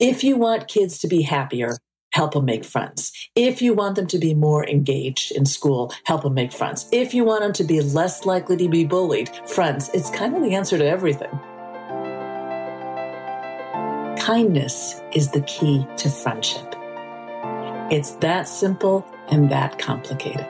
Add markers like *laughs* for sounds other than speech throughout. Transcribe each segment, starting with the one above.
If you want kids to be happier, help them make friends. If you want them to be more engaged in school, help them make friends. If you want them to be less likely to be bullied, friends. It's kind of the answer to everything. Kindness is the key to friendship. It's that simple and that complicated.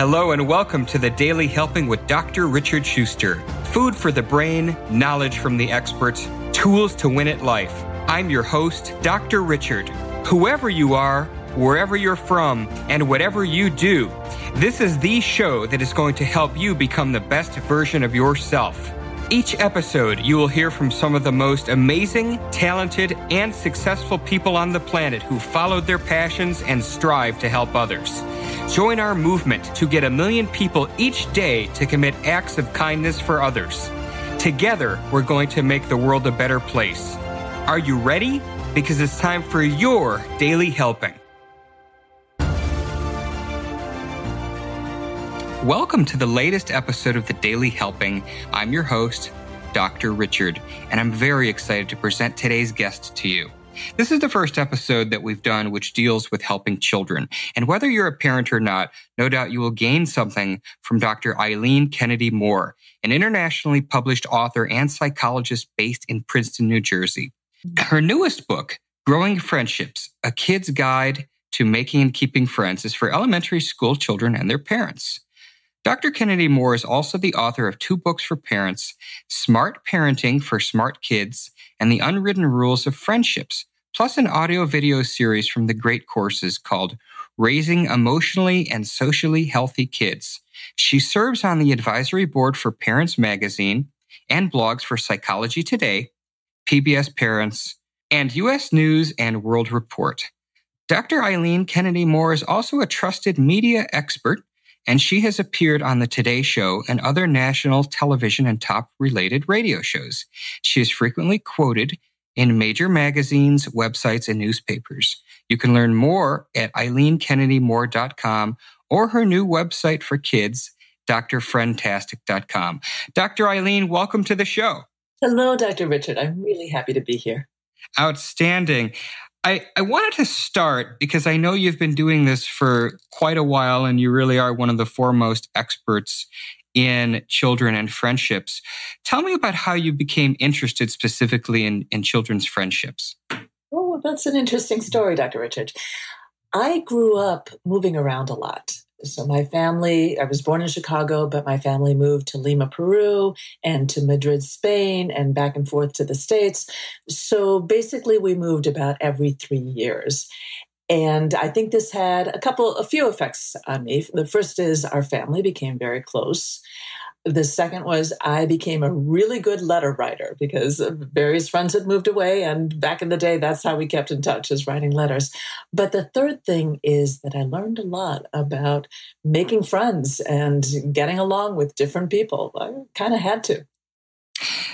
Hello and welcome to the Daily Helping with Dr. Richard Shuster. Food for the brain, knowledge from the experts, tools to win at life. I'm your host, Dr. Richard. Whoever you are, wherever you're from, and whatever you do, this is the show that is going to help you become the best version of yourself. Each episode, you will hear from some of the most amazing, talented, and successful people on the planet who followed their passions and strive to help others. Join our movement to get a million people each day to commit acts of kindness for others. Together, we're going to make the world a better place. Are you ready? Because it's time for your daily helping. Welcome to the latest episode of the Daily Helping. I'm your host, Dr. Richard, and I'm very excited to present today's guest to you. This is the first episode that we've done which deals with helping children. And whether you're a parent or not, no doubt you will gain something from Dr. Eileen Kennedy Moore, an internationally published author and psychologist based in Princeton, New Jersey. Her newest book, Growing Friendships, A Kid's Guide to Making and Keeping Friends, is for elementary school children and their parents. Dr. Kennedy Moore is also the author of two books for parents, Smart Parenting for Smart Kids and The Unwritten Rules of Friendships, plus an audio video series from the great courses called Raising Emotionally and Socially Healthy Kids. She serves on the advisory board for Parents Magazine and blogs for Psychology Today, PBS Parents, and U.S. News and World Report. Dr. Eileen Kennedy Moore is also a trusted media expert, and she has appeared on The Today Show and other national television and top related radio shows. She is frequently quoted in major magazines, websites, and newspapers. You can learn more at eileenkennedymoore.com or her new website for kids, drfriendtastic.com. Dr. Eileen, welcome to the show. Hello, Dr. Richard. I'm really happy to be here. Outstanding. I, I wanted to start because I know you've been doing this for quite a while and you really are one of the foremost experts in children and friendships. Tell me about how you became interested specifically in, in children's friendships. Oh, that's an interesting story, Dr. Richard. I grew up moving around a lot. So, my family, I was born in Chicago, but my family moved to Lima, Peru, and to Madrid, Spain, and back and forth to the States. So, basically, we moved about every three years. And I think this had a couple, a few effects on me. The first is our family became very close. The second was I became a really good letter writer because various friends had moved away. And back in the day, that's how we kept in touch, is writing letters. But the third thing is that I learned a lot about making friends and getting along with different people. I kind of had to.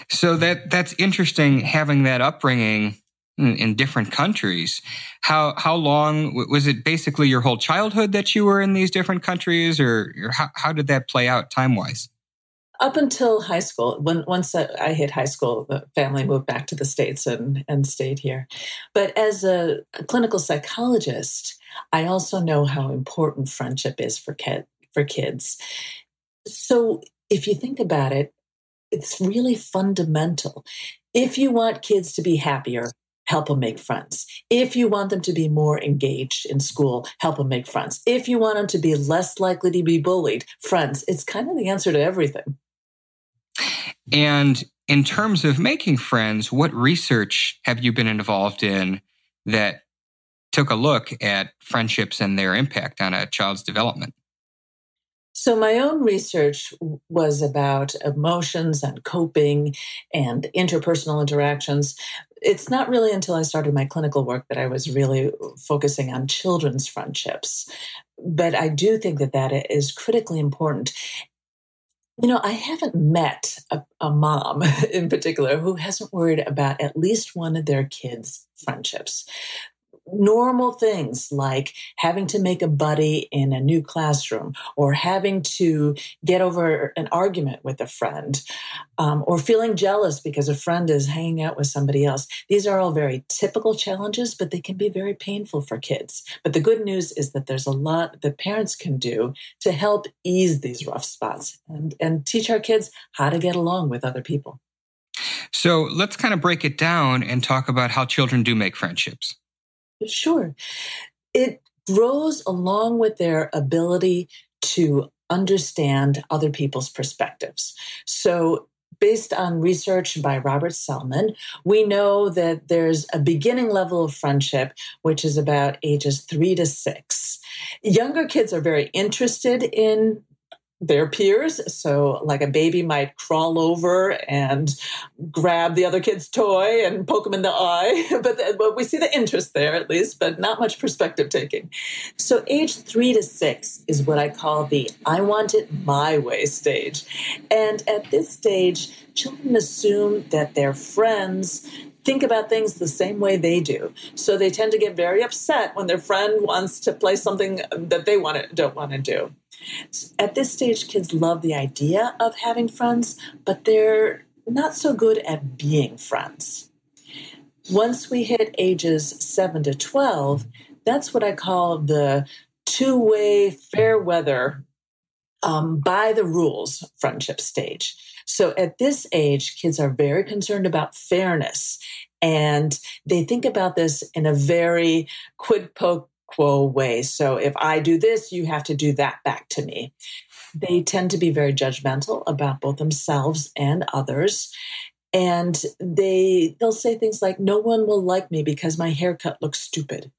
So that that's interesting having that upbringing in, in different countries. How how long was it? Basically, your whole childhood that you were in these different countries, or, or how, how did that play out time wise? Up until high school, when once I hit high school, the family moved back to the states and and stayed here. But as a, clinical psychologist, I also know how important friendship is for for kids. So if you think about it, it's really fundamental. If you want kids to be happier, help them make friends. If you want them to be more engaged in school, help them make friends. If you want them to be less likely to be bullied, friends. It's kind of the answer to everything. And in terms of making friends, what research have you been involved in that took a look at friendships and their impact on a child's development? So, my own research was about emotions and coping and interpersonal interactions. It's not really until I started my clinical work that I was really focusing on children's friendships. But I do think that that is critically important. You know, I haven't met a, a, mom *laughs* in particular who hasn't worried about at least one of their kids' friendships normal things like having to make a buddy in a new classroom or having to get over an argument with a friend um, or feeling jealous because a friend is hanging out with somebody else. These are all very typical challenges, but they can be very painful for kids. But the good news is that there's a lot that parents can do to help ease these rough spots and, and teach our kids how to get along with other people. So let's kind of break it down and talk about how children do make friendships. Sure. It grows along with their ability to understand other people's perspectives. So, based on research by Robert Selman, we know that there's a beginning level of friendship, which is about ages three to six. Younger kids are very interested in their peers. So, like a baby might crawl over and grab the other kid's toy and poke him in the eye. *laughs* But, uh, but we see the interest there at least, but not much perspective taking. So, age three to six is what I call the I want it my way stage. And at this stage, children assume that their friends think about things the same way they do. So they tend to get very upset when their friend wants to play something that they want to, don't want to do. At this stage, kids love the idea of having friends, but they're not so good at being friends. Once we hit ages 7 to 12, that's what I call the two way fair weather um, by the rules friendship stage. So at this age, kids are very concerned about fairness and they think about this in a very quid pro quo way. So if I do this, you have to do that back to me. They tend to be very judgmental about both themselves and others. And they they'll say things like, no one will like me because my haircut looks stupid.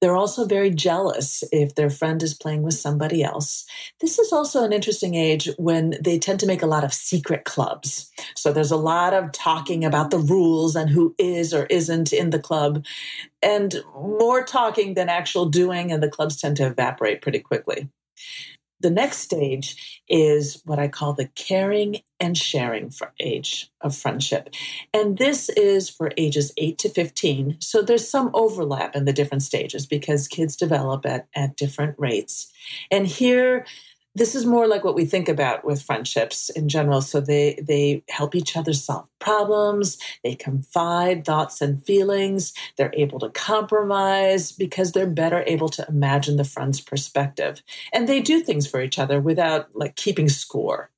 They're also very jealous if their friend is playing with somebody else. This is also an interesting age when they tend to make a lot of secret clubs. So there's a lot of talking about the rules and who is or isn't in the club, and more talking than actual doing, and the clubs tend to evaporate pretty quickly. The next stage is what I call the caring and sharing age of friendship. And this is for ages 8 to 15. So there's some overlap in the different stages because kids develop at, at different rates. And here, this is more like what we think about with friendships in general. So they they help each other solve problems. They confide thoughts and feelings. They're able to compromise because they're better able to imagine the friend's perspective. And they do things for each other without like keeping score.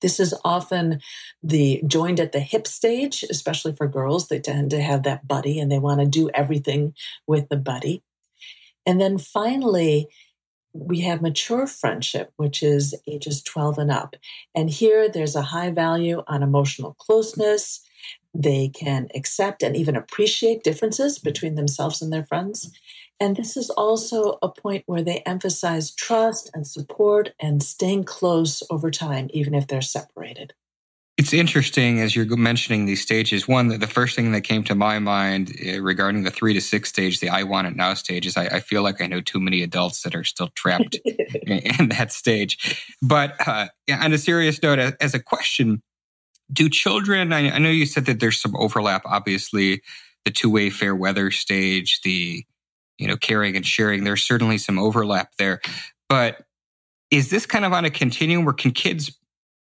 This is often the joined at the hip stage especially for girls. They tend to have that buddy and they want to do everything with the buddy. And then finally we have mature friendship, which is ages 12 and up. And here there's a high value on emotional closeness. They can accept and even appreciate differences between themselves and their friends. And this is also a point where they emphasize trust and support and staying close over time, even if they're separated. It's interesting as you're mentioning these stages. One, the first thing that came to my mind eh, regarding the three to six stage, the I want it now stage, is I, I feel like I know too many adults that are still trapped *laughs* in, in, that stage. But uh, on a serious note, as a question, do children, I, I know you said that there's some overlap, obviously, the two way fair weather stage, the you know, caring and sharing, there's certainly some overlap there. But is this kind of on a continuum where can kids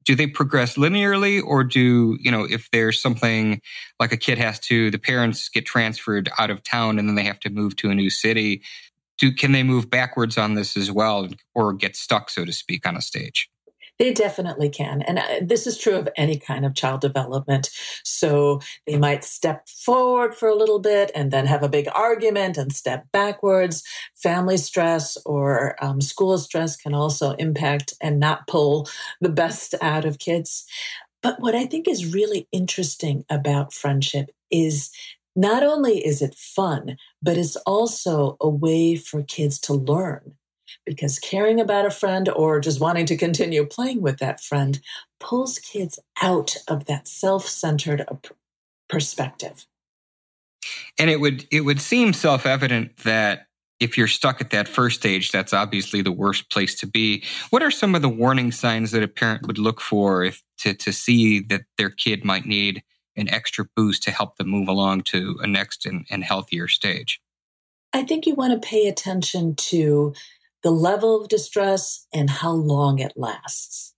do they progress linearly or do you know if there's something like a kid has to the parents get transferred out of town and then they have to move to a new city do can they move backwards on this as well or get stuck so to speak on a stage they definitely can. And uh, this is true of any kind of child development. So they might step forward for a little bit and then have a big argument and step backwards. Family stress or um, school stress can also impact and not pull the best out of kids. But what I think is really interesting about friendship is not only is it fun, but it's also a way for kids to learn because caring about a friend or just wanting to continue playing with that friend pulls kids out of that self-centered perspective. And it would it would seem self-evident that if you're stuck at that first stage, that's obviously the worst place to be. What are some of the warning signs that a parent would look for if to, to see that their kid might need an extra boost to help them move along to a next and, and healthier stage? I think you want to pay attention to the level of distress and how long it lasts.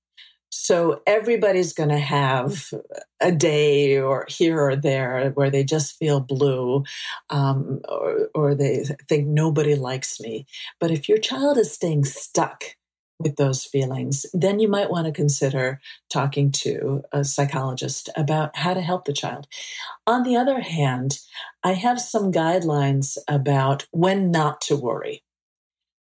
So everybody's going to have a day or here or there where they just feel blue um, or, or they think nobody likes me. But if your child is staying stuck with those feelings, then you might want to consider talking to a psychologist about how to help the child. On the other hand, I have some guidelines about when not to worry.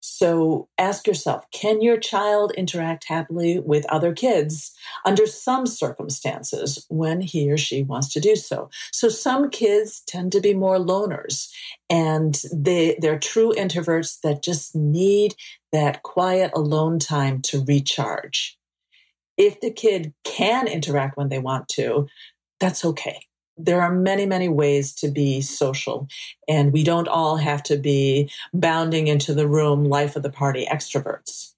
So ask yourself can your child interact happily with other kids under some circumstances when he or she wants to do so? So some kids tend to be more loners and they, they're true introverts that just need that quiet alone time to recharge. If the kid can interact when they want to, that's okay there are many, many ways to be social, and we don't all have to be bounding into the room, life of the party extroverts.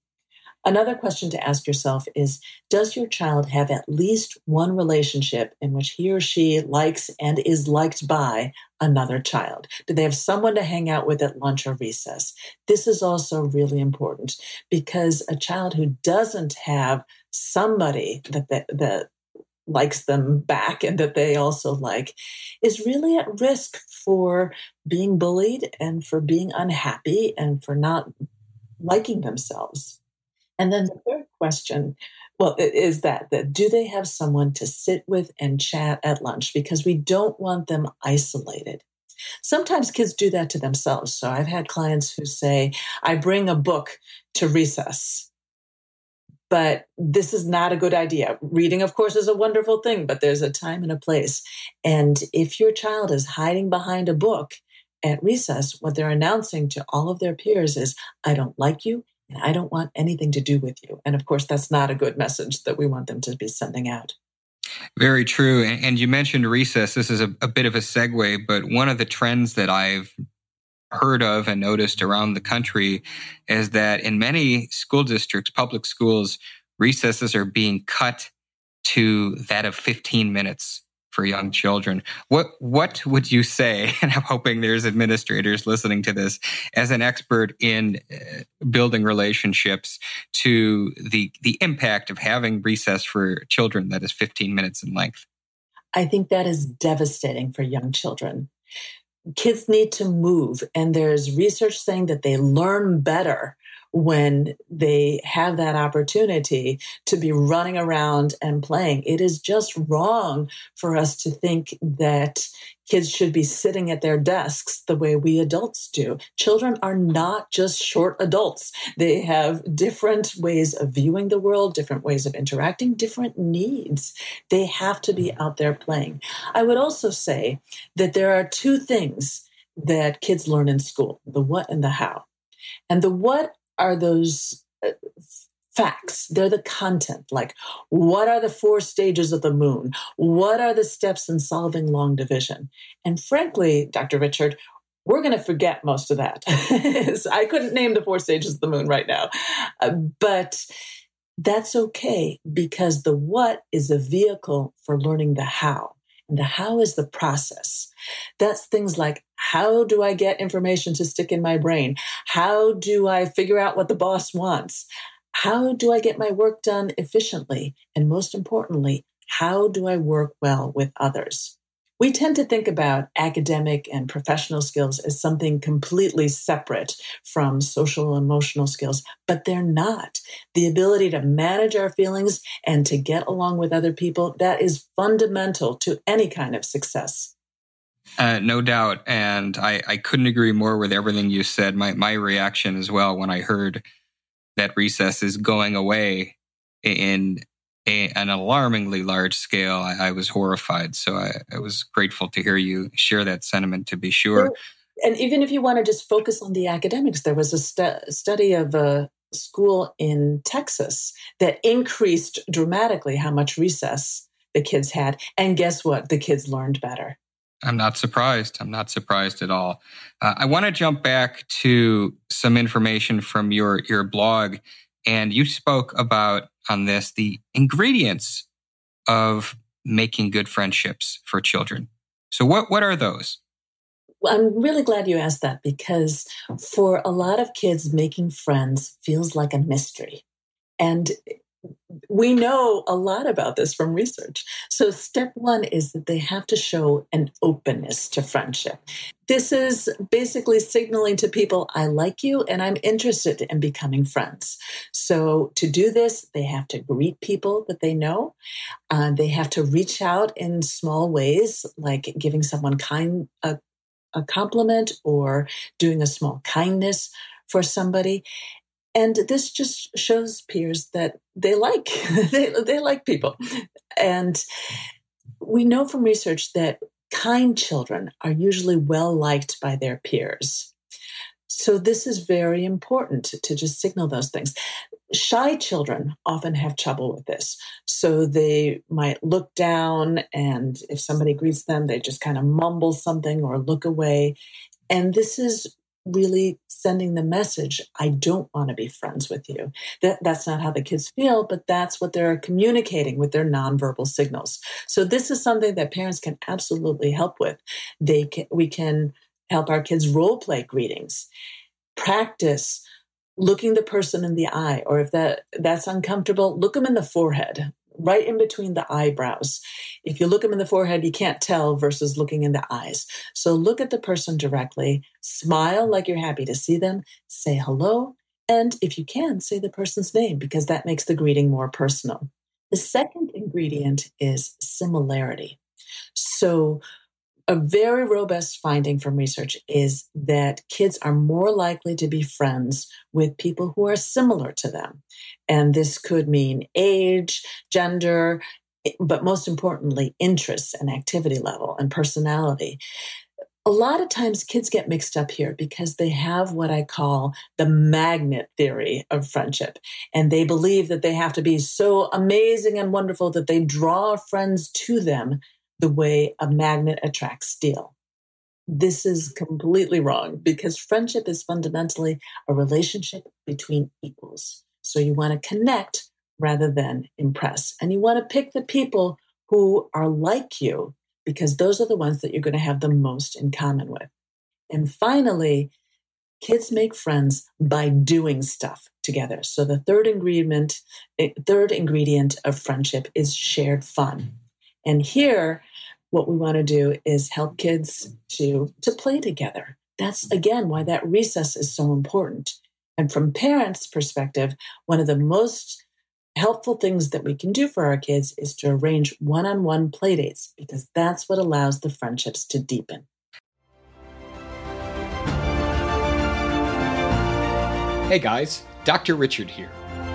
Another question to ask yourself is Does your child have at least one relationship in which he or she likes and is liked by another child? Do they have someone to hang out with at lunch or recess? This is also really important because a child who doesn't have somebody that, that, that likes them back and that they also like is really at risk for being bullied and for being unhappy and for not liking themselves. And then the third question, well, is that that do they have someone to sit with and chat at lunch because we don't want them isolated. Sometimes kids do that to themselves. So I've had clients who say, I bring a book to recess but this is not a good idea. Reading, of course, is a wonderful thing, but there's a time and a place. And if your child is hiding behind a book at recess, what they're announcing to all of their peers is, I don't like you and I don't want anything to do with you. And of course, that's not a good message that we want them to be sending out. Very true. And you mentioned recess. This is a, a bit of a segue, but one of the trends that I've heard of and noticed around the country is that in many school districts, public schools, recesses are being cut to that of 15 minutes for young children. What what would you say? *laughs* And I'm hoping there's administrators listening to this as an expert in uh, building relationships to the the impact of having recess for children that is 15 minutes in length. I think that is devastating for young children kids need to move. And there's research saying that they learn better when they have that opportunity to be running around and playing. It is just wrong for us to think that kids should be sitting at their desks the way we adults do. Children are not just short adults. They have different ways of viewing the world, different ways of interacting, different needs. They have to be out there playing. I would also say that there are two things that kids learn in school the what and the how. And the what are those uh, facts. They're the content. Like, what are the four stages of the moon? What are the steps in solving long division? And frankly, Dr. Richard, we're going to forget most of that. *laughs* I couldn't name the four stages of the moon right now. Uh, but that's okay because the what is a vehicle for learning the how. And the how is the process. That's things like how do I get information to stick in my brain? How do I figure out what the boss wants? How do I get my work done efficiently? And most importantly, how do I work well with others? We tend to think about academic and professional skills as something completely separate from social emotional skills, but they're not. The ability to manage our feelings and to get along with other people, that is fundamental to any kind of success. Uh, no doubt. And I, I couldn't agree more with everything you said. My, my reaction as well when I heard that recess is going away in a, an alarmingly large scale, I, I was horrified. So I, I, was grateful to hear you share that sentiment to be sure. and even if you want to just focus on the academics, there was a stu- study of a school in Texas that increased dramatically how much recess the kids had. And guess what? The kids learned better. I'm not surprised. I'm not surprised at all. Uh, I want to jump back to some information from your your blog, and you spoke about on this the ingredients of making good friendships for children. So what what are those? I'm really glad you asked that because for a lot of kids, making friends feels like a mystery. And we know a lot about this from research. So, step one is that they have to show an openness to friendship. This is basically signaling to people, I like you and I'm interested in becoming friends. So, to do this, they have to greet people that they know. Uh, they have to reach out in small ways, like giving someone kind a, a compliment or doing a small kindness for somebody and this just shows peers that they like *laughs* they, they like people. And we know from research that kind children are usually well liked by their peers. So this is very important to, to just signal those things. Shy children often have trouble with this. So they might look down and if somebody greets them they just kind of mumble something or look away. And this is really sending the message i don't want to be friends with you. That that's not how the kids feel but that's what they're communicating with their nonverbal signals. So this is something that parents can absolutely help with. They can we can help our kids role play greetings practice looking the person in the eye or if that that's uncomfortable look them in the forehead right in between the eyebrows. If you look them in the forehead, you can't tell versus looking in the eyes. So look at the person directly, smile like you're happy to see them, say hello, and if you can, say the person's name because that makes the greeting more personal. The second ingredient is similarity. So a very robust finding from research is that kids are more likely to be friends with people who are similar to them. And this could mean age, gender, eh, but most importantly, interests and activity level and personality. A lot of times kids get mixed up here because they have what I call the magnet theory of friendship. And they believe that they have to be so amazing and wonderful that they draw friends to them the way a magnet attracts steel. This is completely wrong because friendship is fundamentally a relationship between equals. So you want to connect rather than impress. And you want to pick the people who are like you because those are the ones that you're going to have the most in common with. And finally, kids make friends by doing stuff together. So the third ingredient, eh, third ingredient of friendship is shared fun. And here, what we want to do is help kids to, to play together. That's again why that recess is so important. And from parents' perspective, one of the most helpful things that we can do for our kids is to arrange one on one playdates because that's what allows the friendships to deepen. Hey guys, Dr. Richard here.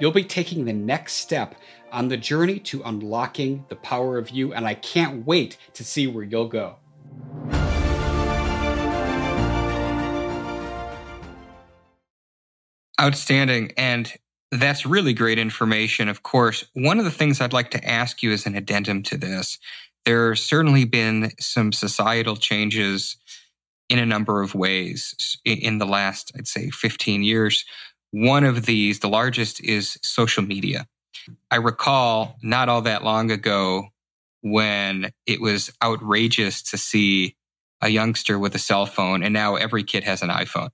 You'll be taking the next step on the journey to unlocking the power of you, and I can't wait to see where you'll go. Outstanding. And that's really great information. Of course, one of the things I'd like to ask you as an addendum to this, there have certainly been some societal changes in a number of ways in the last, I'd say, 15 years. One of these, the largest, is social media. I recall not all that long ago when it was outrageous to see a youngster with a cell phone, and now every kid has an iPhone.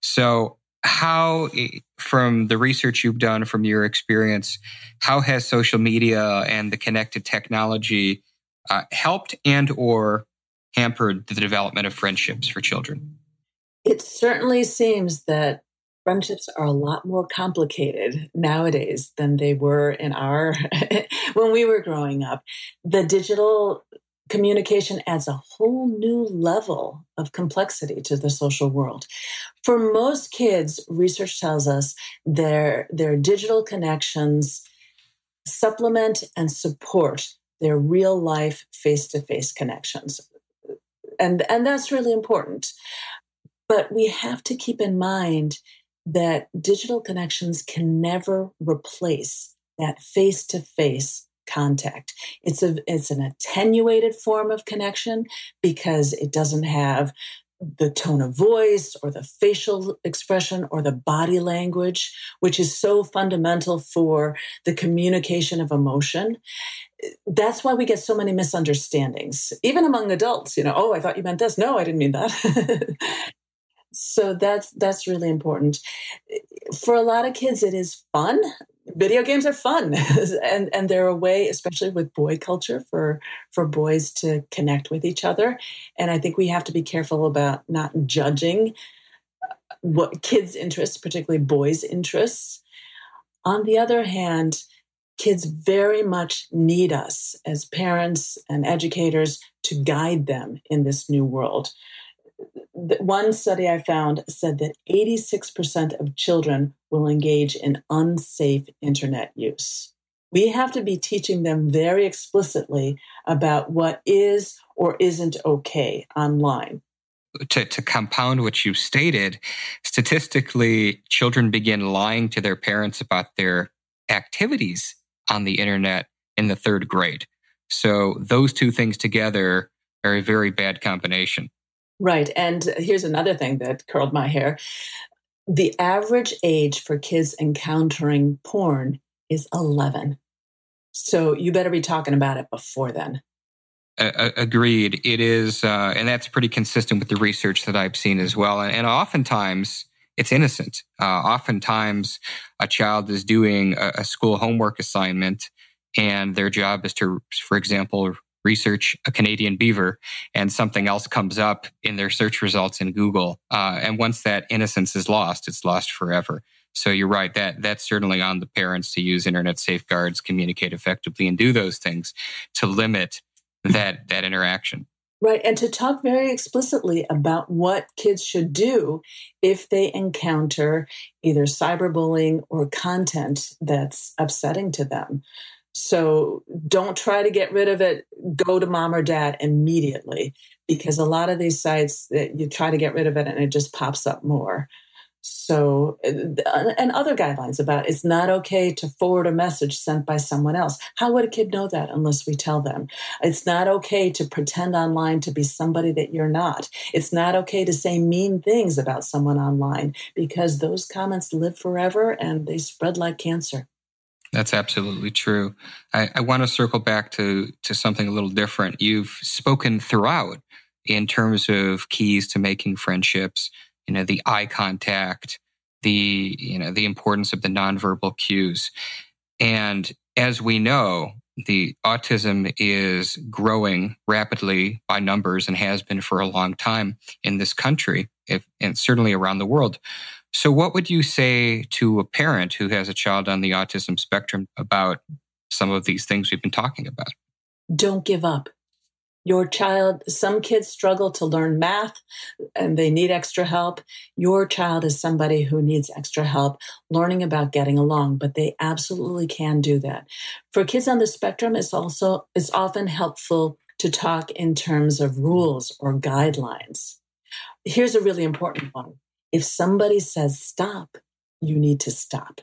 So, how, from the research you've done, from your experience, how has social media and the connected technology uh, helped and/or hampered the development of friendships for children? It certainly seems that friendships are a lot more complicated nowadays than they were in our *laughs* when we were growing up. The digital communication adds a whole new level of complexity to the social world. For most kids research tells us their their digital connections supplement and support their real life face-to-face connections. And and that's really important. But we have to keep in mind that digital connections can never replace that face to face contact. It's a it's an attenuated form of connection because it doesn't have the tone of voice or the facial expression or the body language, which is so fundamental for the communication of emotion. That's why we get so many misunderstandings, even among adults. You know, oh, I thought you meant this. No, I didn't mean that. *laughs* so that's that's really important. For a lot of kids it is fun. Video games are fun. *laughs* And and they're a way especially with boy culture for for boys to connect with each other. And i think we have to be careful about not judging uh, what kids interests particularly boys interests. On the other hand kids very much need us as parents and educators to guide them in this new world one study I found said that 86% of children will engage in unsafe internet use. We have to be teaching them very explicitly about what is or isn't okay online. To, to compound what you stated, statistically, children begin lying to their parents about their activities on the internet in the third grade. So those two things together are a very bad combination. Right. And here's another thing that curled my hair. The average age for kids encountering porn is 11. So you better be talking about it before then. Uh, agreed. It is, uh, and that's pretty consistent with the research that I've seen as well. And, and oftentimes, it's innocent. Uh, oftentimes, a child is doing a, a, school homework assignment, and their job is to, for example, research a Canadian beaver and something else comes up in their search results in Google. Uh, and once that innocence is lost, it's lost forever. So you're right that that's certainly on the parents to use internet safeguards, communicate effectively, and do those things to limit that that interaction. Right, and to talk very explicitly about what kids should do if they encounter either cyberbullying or content that's upsetting to them. So don't try to get rid of it. Go to mom or dad immediately because a lot of these sites that you try to get rid of it and it just pops up more. So, uh, and other guidelines about it's not okay to forward a message sent by someone else. How would a kid know that unless we tell them? It's not okay to pretend online to be somebody that you're not. It's not okay to say mean things about someone online because those comments live forever and they spread like cancer. That's absolutely true. I, I want to circle back to to something a little different. You've spoken throughout in terms of keys to making friendships. You know, the eye contact, the you know the importance of the nonverbal cues, and as we know, the autism is growing rapidly by numbers and has been for a long time in this country, if, and certainly around the world. So, what would you say to a parent who has a child on the autism spectrum about some of these things we've been talking about? Don't give up. Your child, some kids struggle to learn math and they need extra help. Your child is somebody who needs extra help learning about getting along, but they absolutely can do that. For kids on the spectrum, it's also, it's often helpful to talk in terms of rules or guidelines. Here's a really important one if somebody says stop, you need to stop.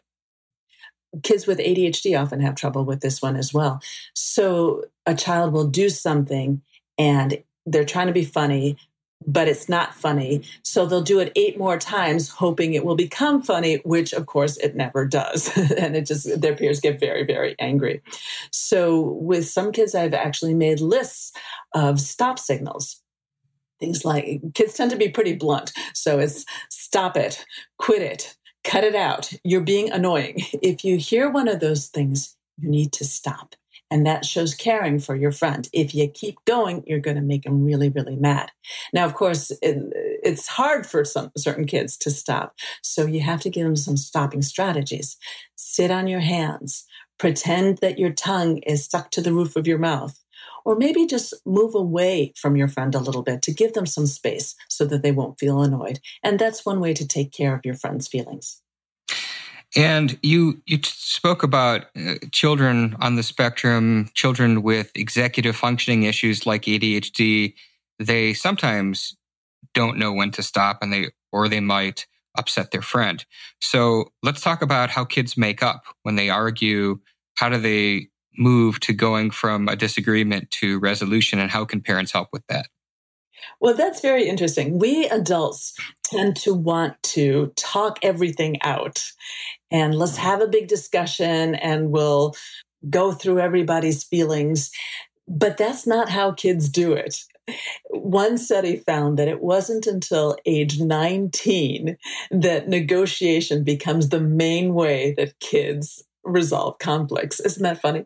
Kids with ADHD often have trouble with this one as well. So a child will do something and they're trying to be funny, but it's not funny. So they'll do it eight more times, hoping it will become funny, which of course it never does. *laughs* and it just, their peers get very, very angry. So with some kids, I've actually made lists of stop signals things like kids tend to be pretty blunt. So it's stop it, quit it, cut it out. You're being annoying. If you hear one of those things, you need to stop. And that shows caring for your friend. If you keep going, you're going to make them really, really mad. Now, of course, it, it's hard for some certain kids to stop. So you have to give them some stopping strategies. Sit on your hands. Pretend that your tongue is stuck to the roof of your mouth or maybe just move away from your friend a little bit to give them some space so that they won't feel annoyed. And that's one way to take care of your friend's feelings. And you you spoke about uh, children on the spectrum, children with executive functioning issues like ADHD. They sometimes don't know when to stop and they, or they might upset their friend. So let's talk about how kids make up when they argue. How do they move to going from a disagreement to resolution and how can parents help with that? Well, that's very interesting. We adults tend to want to talk everything out and let's have a big discussion and we'll go through everybody's feelings. But that's not how kids do it. One study found that it wasn't until age 19 that negotiation becomes the main way that kids resolve conflicts. *laughs* Isn't that funny?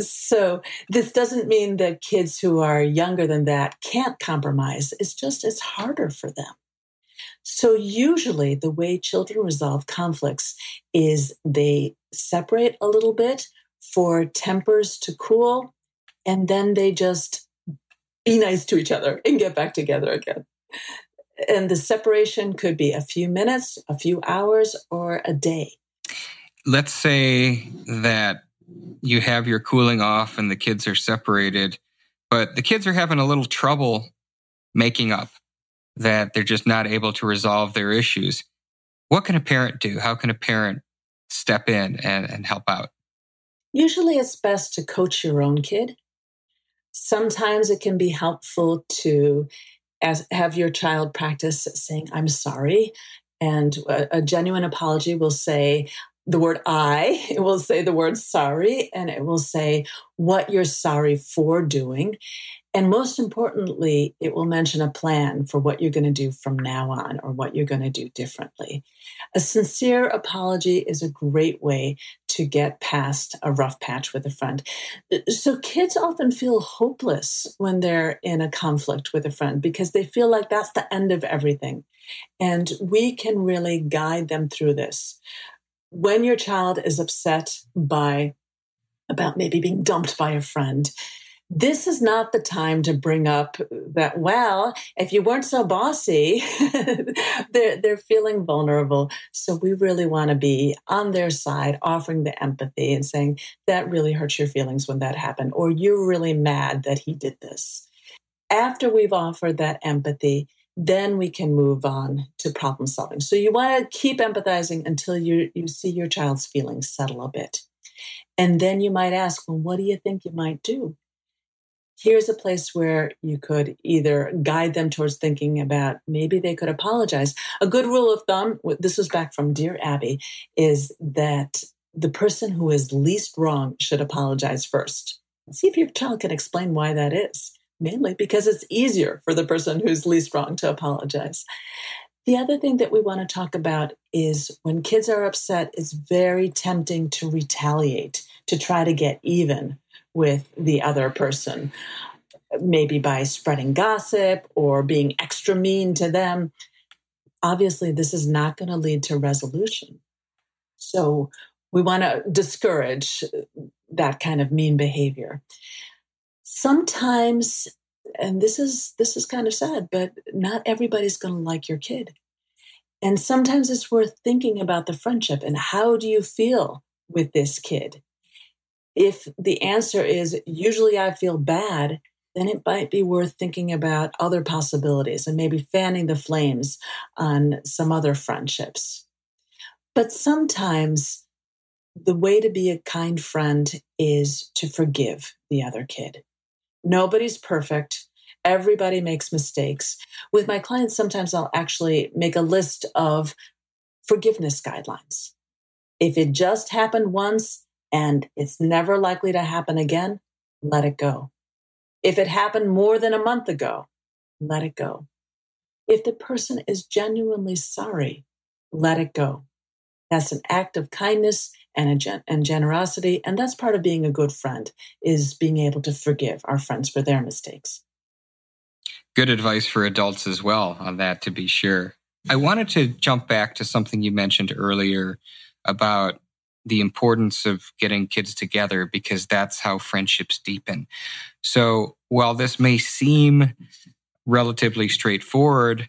So, this doesn't mean that kids who are younger than that can't compromise. It's just it's harder for them. So, usually, the way children resolve conflicts is they separate a little bit for tempers to cool, and then they just be nice to each other and get back together again. And the separation could be a few minutes, a few hours, or a day. Let's say that you have your cooling off and the kids are separated, but the kids are having a little trouble making up, that they're just not able to resolve their issues. What can a parent do? How can a parent step in and, and help out? Usually it's best to coach your own kid Sometimes it can be helpful to as, have your child practice saying, I'm sorry. And a, a genuine apology will say, the word I, *laughs* it will say the word sorry, and it will say what you're sorry for doing. And most importantly, it will mention a plan for what you're going to do from now on or what you're going to do differently. A sincere apology is a great way to get past a rough patch with a friend. So kids often feel hopeless when they're in a conflict with a friend because they feel like that's the end of everything. And we can really guide them through this. When your child is upset by about maybe being dumped by a friend, this is not the time to bring up that well if you weren't so bossy *laughs* they're, they're feeling vulnerable. So we really want to be on their side offering the empathy and saying that really hurts your feelings when that happened or you're really mad that he did this. After we've offered that empathy then we can move on to problem solving so you want to keep empathizing until you you see your child's feelings settle a bit and then you might ask well what do you think you might do here's a place where you could either guide them towards thinking about maybe they could apologize. A good rule of thumb, this was back from Dear Abby, is that the person who is least wrong should apologize first. See if your child can explain why that is, mainly because it's easier for the person who's least wrong to apologize. The other thing that we want to talk about is when kids are upset, it's very tempting to retaliate, to try to get even with the other person, maybe by spreading gossip or being extra mean to them. Obviously, this is not going to lead to resolution. So, we want to discourage that kind of mean behavior. Sometimes, and this is this is kind of sad, but not everybody's going to like your kid. And sometimes it's worth thinking about the friendship and how do you feel with this kid? If the answer is usually I feel bad, then it might be worth thinking about other possibilities and maybe fanning the flames on some other friendships. But sometimes the way to be a kind friend is to forgive the other kid. Nobody's perfect. Everybody makes mistakes. With my clients, sometimes I'll actually make a list of forgiveness guidelines. If it just happened once, and it's never likely to happen again, let it go. If it happened more than a month ago, let it go. If the person is genuinely sorry, let it go. That's an act of kindness and, gen- and generosity. And that's part of being a good friend is being able to forgive our friends for their mistakes. Good advice for adults as well on that, to be sure. I mm-hmm. wanted to jump back to something you mentioned earlier about the importance of getting kids together because that's how friendships deepen. So while this may seem relatively straightforward,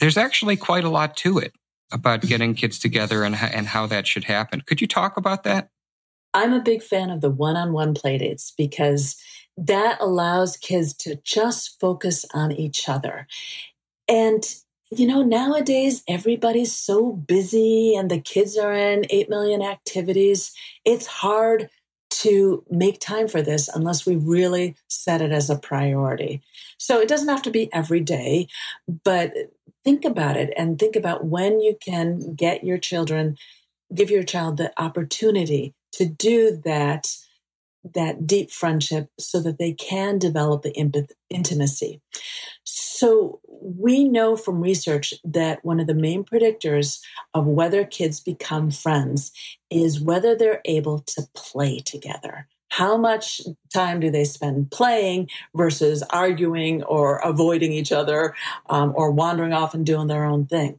there's actually quite a lot to it about getting kids together and, and how that should happen. Could you talk about that? I'm a big fan of the one on one playdates because that allows kids to just focus on each other. And you know, nowadays everybody's so busy and the kids are in 8 million activities. It's hard to make time for this unless we really set it as a priority. So it doesn't have to be every day, but think about it and think about when you can get your children, give your child the opportunity to do that that deep friendship so that they can develop the intimacy. So, we know from research that one of the main predictors of whether kids become friends is whether they're able to play together. How much time do they spend playing versus arguing or avoiding each other um, or wandering off and doing their own thing?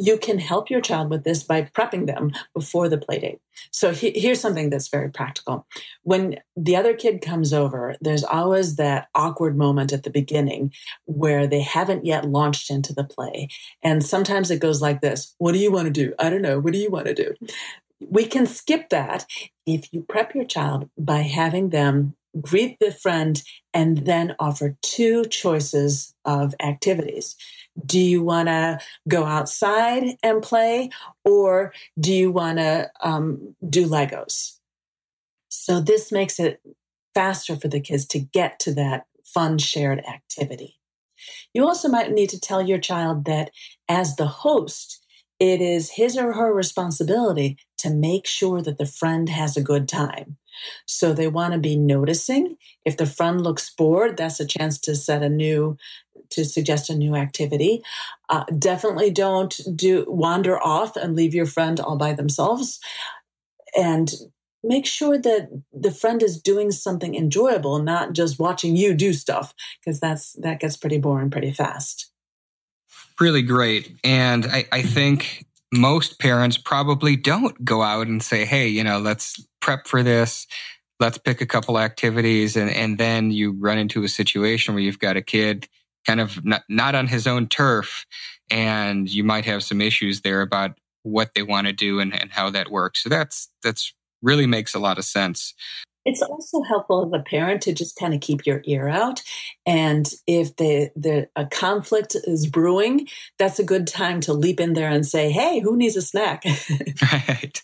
you can help your child with this by prepping them before the play date. So he, here's something that's very practical. When the other kid comes over, there's always that awkward moment at the beginning where they haven't yet launched into the play. And sometimes it goes like this What do you want to do? I don't know. What do you want to do? We can skip that if you prep your child by having them greet the friend and then offer two choices of activities. Do you want to go outside and play, or do you want to um, do Legos? So, this makes it faster for the kids to get to that fun shared activity. You also might need to tell your child that as the host, it is his or her responsibility to make sure that the friend has a good time. So they want to be noticing. If the friend looks bored, that's a chance to set a new, to suggest a new activity. Uh, definitely don't do wander off and leave your friend all by themselves. And make sure that the friend is doing something enjoyable, not just watching you do stuff, because that's that gets pretty boring pretty fast. Really great. And I, I think most parents probably don't go out and say, hey, you know, let's prep for this. Let's pick a couple activities. And, and then you run into a situation where you've got a kid kind of not, not on his own turf. And you might have some issues there about what they want to do and, and how that works. So that's, that's really makes a lot of sense. It's also helpful as a parent to just kind of keep your ear out. And if the, the a conflict is brewing, that's a good time to leap in there and say, hey, who needs a snack? *laughs* right.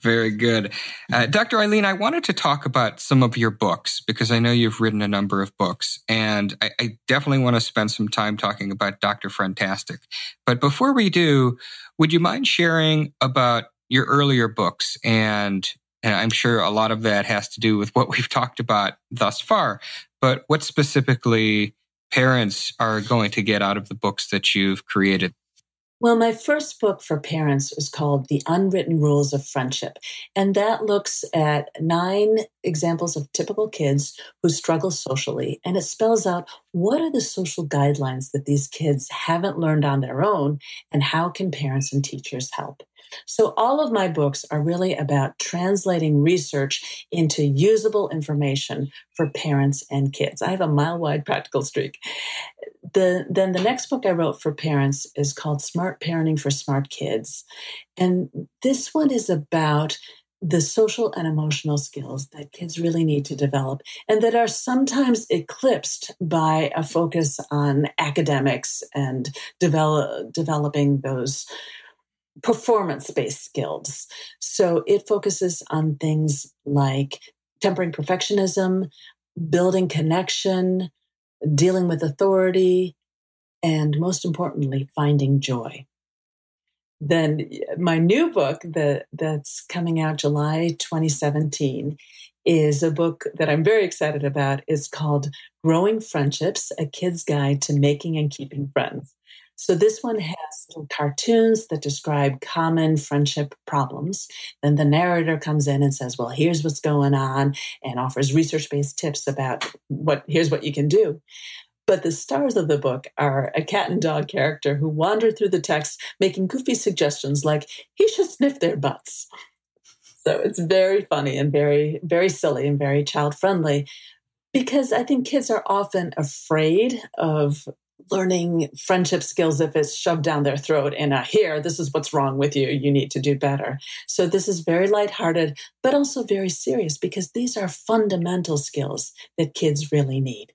Very good. Uh, Dr. Eileen, I wanted to talk about some of your books because I know you've written a number of books. And I, I definitely want to spend some time talking about Dr. Friendtastic. But before we do, would you mind sharing about your earlier books and and I'm sure a lot of that has to do with what we've *laughs* talked about thus far. But what specifically parents are going to get out of the books that you've created? Well, my first book for parents is called The Unwritten Rules of Friendship. And that looks at nine examples of typical kids who struggle socially. And it spells out what are the social guidelines that these kids haven't learned on their own, and how can parents and teachers help? So, all of my books are really about translating research into usable information for parents and kids. I have a mile wide practical streak. The, then the next book I wrote for parents is called Smart Parenting for Smart Kids. And this one is about the social and emotional skills that kids really need to develop and that are sometimes eclipsed by a focus on academics and develop, developing those performance based skills. So it focuses on things like tempering perfectionism, building connection, dealing with authority, and most importantly, finding joy. Then uh, my new book that, that's coming out July 2017 is a book that I'm very excited about. It's called Growing Friendships, a kid's guide to making and keeping friends. So this one has little cartoons that describe common friendship problems. Then the narrator comes in and says, well, here's what's going on and offers research based tips about what, here's what you can do. But the stars of the book are a cat and dog character who wander through the text making goofy suggestions like, he should sniff their butts. So it's very funny and very, very silly and very child friendly because I think kids are often afraid of learning friendship skills if it's shoved down their throat in a here, this is what's wrong with you. You need to do better. So this is very lighthearted, but also very serious because these are fundamental skills that kids really need.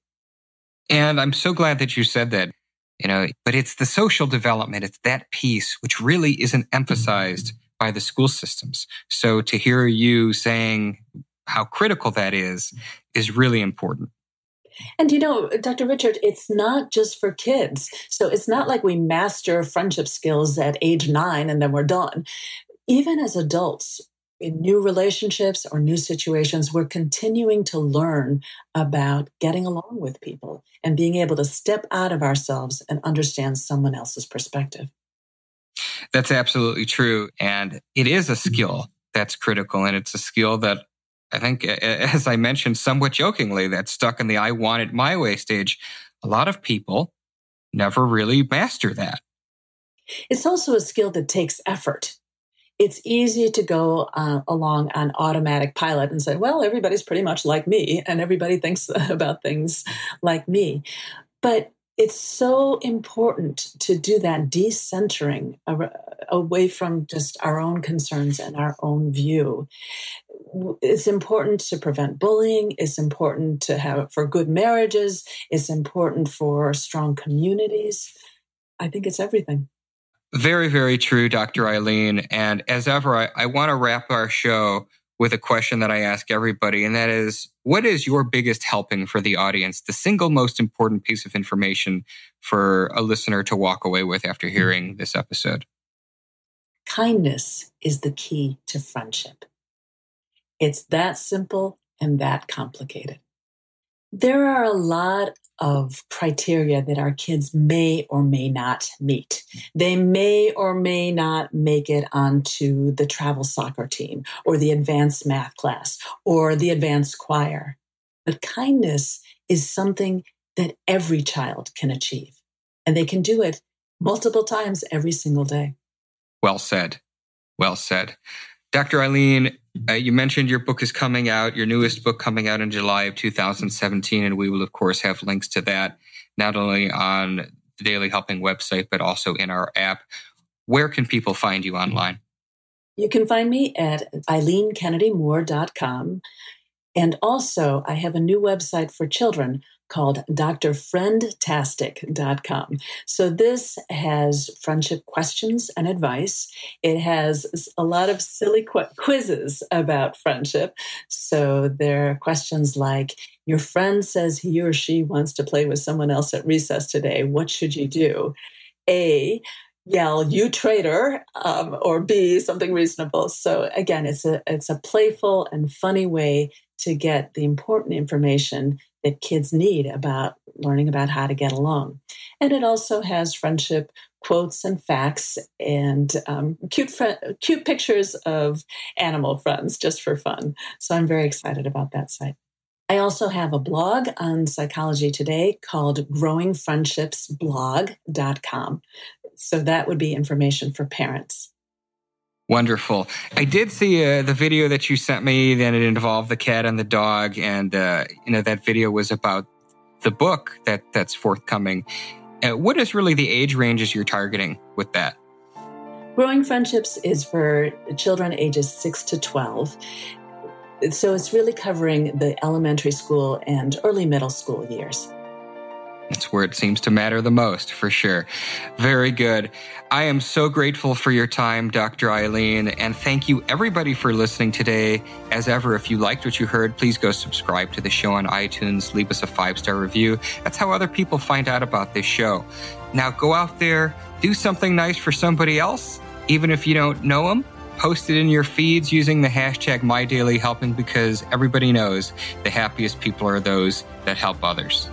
And I'm so glad that you said that you know, but it's the social development. It's that piece which really isn't emphasized by the school systems. So to hear you saying how critical that is, is really important. And you know, Dr. Richard, it's not just for kids. So it's not like we master friendship skills at age nine and then we're done. Even as adults, in new relationships or new situations, we're continuing to learn about getting along with people and being able to step out of ourselves and understand someone else's perspective. That's absolutely true. And it is a mm-hmm. skill that's critical. And it's a skill that I think, as I mentioned somewhat jokingly, that's stuck in the I want it my way stage. A lot of people never really master that. It's also a skill that takes effort it's easy to go uh, along on automatic pilot and say, well, everybody's pretty much like me and everybody thinks *laughs* about things like me. But it's so important to do that decentering away from just our own concerns and our own view. It's important to prevent bullying. It's important to have for good marriages. It's important for strong communities. I think it's everything. Very, very true, Dr. Eileen. And as ever, I, I want to wrap our show with a question that I ask everybody, and that is what is your biggest helping for the audience, the single most important piece of information for a listener to walk away with after mm-hmm. hearing this episode? Kindness is the key to friendship. It's that simple and that complicated. There are a lot of criteria that our kids may or may not meet. They may or may not make it onto the travel soccer team or the advanced math class or the advanced choir. But kindness is something that every child can achieve, and they can do it multiple times every single day. Well said. Well said. Dr. Eileen, uh, you mentioned your book is coming out, your newest book coming out in July of 2017, and we will, of course, have links to that not only on the Daily Helping website, but also in our app. Where can people find you online? You can find me at eileenkennedymoore.com. And also, I have a new website for children called drfriendtastic.com. So this has friendship questions and advice. It has a lot of silly qu- quizzes about friendship. So there are questions like, your friend says he or she wants to play with someone else at recess today. What should you do? A, yell you traitor um, or b something reasonable so again it's a it's a playful and funny way to get the important information that kids need about learning about how to get along. And it also has friendship quotes and facts and um, cute fr- cute pictures of animal friends just for fun. So I'm very excited about that site. I also have a blog on Psychology Today called growingfriendshipsblog.com. So that would be information for parents. Wonderful. I did see uh, the video that you sent me. Then it involved the cat and the dog, and uh, you know that video was about the book that that's forthcoming. Uh, what is really the age ranges you're targeting with that? Growing Friendships is for children ages six to twelve. So it's really covering the elementary school and early middle school years. It's where it seems to matter the most, for sure. Very good. I am so grateful for your time, Dr. Eileen, and thank you everybody for listening today. As ever, if you liked what you heard, please go subscribe to the show on iTunes, leave us a five star review. That's how other people find out about this show. Now go out there, do something nice for somebody else, even if you don't know them. Post it in your feeds using the hashtag MyDailyHelping because everybody knows the happiest people are those that help others.